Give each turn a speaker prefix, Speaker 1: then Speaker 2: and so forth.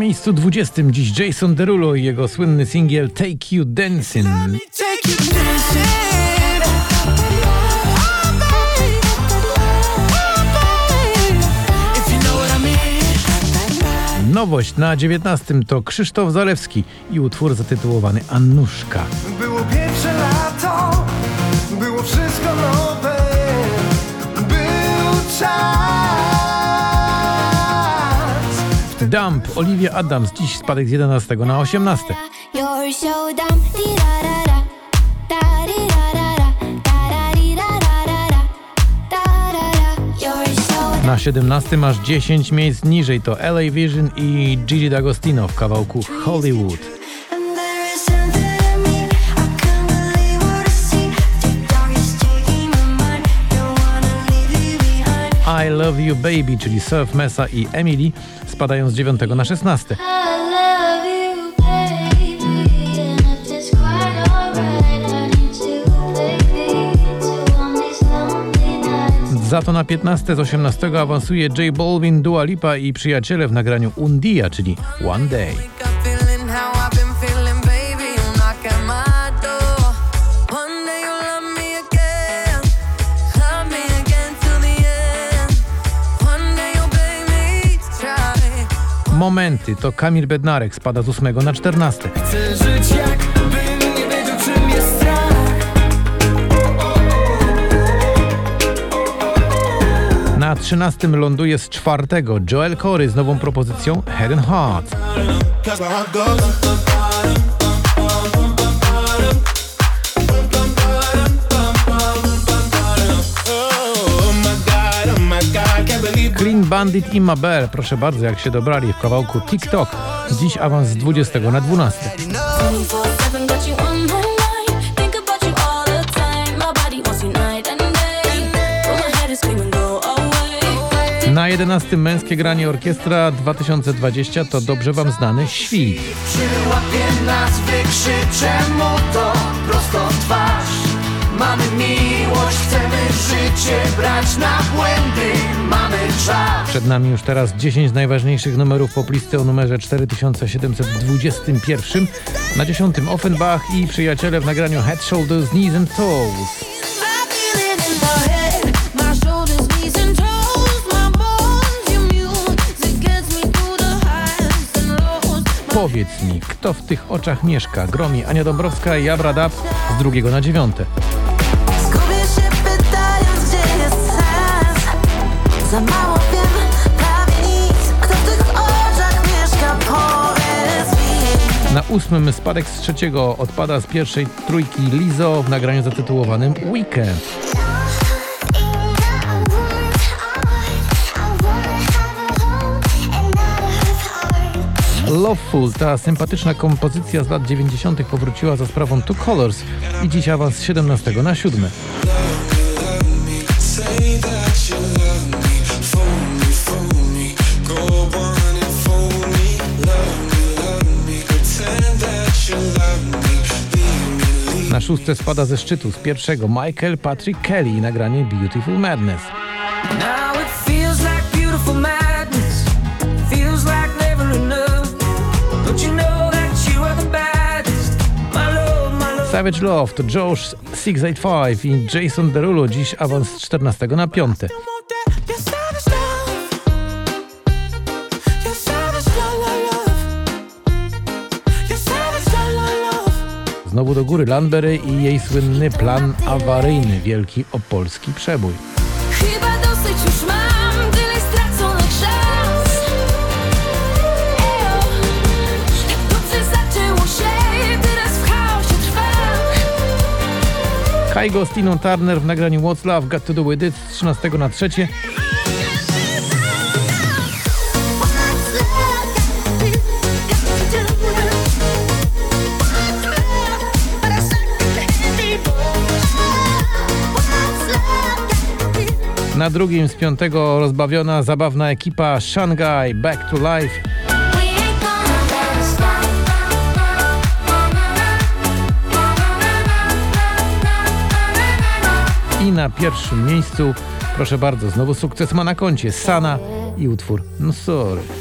Speaker 1: miejscu 20 dziś Jason Derulo i jego słynny singiel Take You Dancing. Nowość na 19 to Krzysztof Zalewski i utwór zatytułowany Annuszka.
Speaker 2: Było pierwsze lato, było wszystko nowe, był czas.
Speaker 1: Dump, Olivia Adams, dziś spadek z 11 na 18.
Speaker 3: You're so dumb. Dee-da-da-da. Da-dee-da-da-da. Da-da-dee-da-da-da-da. Da-da-da. You're so dumb.
Speaker 1: Na 17 masz 10 miejsc niżej to LA Vision i Gigi D'Agostino w kawałku Hollywood.
Speaker 3: I
Speaker 1: Love You Baby, czyli Surf Mesa i Emily spadają z 9 na 16.
Speaker 3: I love you, baby, and if it's quite alright, I need to, baby, to on these lonely nights.
Speaker 1: Za to na 15 z 18 awansuje J Balvin, Dua Lipa i przyjaciele w nagraniu Undia, czyli One Day. Momenty to Kamil Bednarek spada z 8 na 14.
Speaker 2: Chcę żyć jakbym nie wiedział czym jest strach.
Speaker 1: Na 13 ląduje z czwartego Joel Corey z nową propozycją Head and Heart. Bandit i Mabel, proszę bardzo, jak się dobrali w kawałku TikTok. Dziś awans z 20 na 12.
Speaker 3: 24/7 got you on my mind. Think about you all the time. My body wants you night and day. But my head is screaming, go away.
Speaker 1: Na 11 męskie granie orkiestra 2020 to dobrze wam znany świt.
Speaker 2: Przyłapie nas, wykrzyczę mu to brać na błędy Mamy czas
Speaker 1: Przed nami już teraz 10 najważniejszych numerów poplisty o numerze 4721. Na 10 Offenbach i przyjaciele w nagraniu Head, Shoulders, Knees and Toes. Powiedz mi, kto w tych oczach mieszka? Gromi Ania Dąbrowska i Abra Dab z drugiego na dziewiąte.
Speaker 4: Za mało wiem, prawie nic Kto w tych oczach mieszka, powiedz mi
Speaker 1: Na ósmym spadek z trzeciego odpada z pierwszej trójki Lizo w nagraniu zatytułowanym Weekend. Loveful, ta sympatyczna kompozycja z lat 90. powróciła za sprawą Two Colors i dziś awans z 17 na 7. szóste spada ze szczytu. Z pierwszego Michael Patrick Kelly i nagranie Beautiful Madness. Savage Love to Josh 685 i Jason Derulo. Dziś awans z 14 na 5. Znowu do góry Landberry i jej słynny plan awaryjny, wielki opolski przebój.
Speaker 3: Chyba dosyć już mam tyle straconych szans. Ejo, tak dobrze zaczęło się, teraz w chaosie trwam.
Speaker 1: Kaigo z Tiną Turner w nagraniu What's Love Got To Do With It z 13 na 3. Na drugim z piątego rozbawiona, zabawna ekipa Shanghai Back to Life. I na pierwszym miejscu, proszę bardzo, znowu sukces ma na koncie Sana i utwór No Sorry.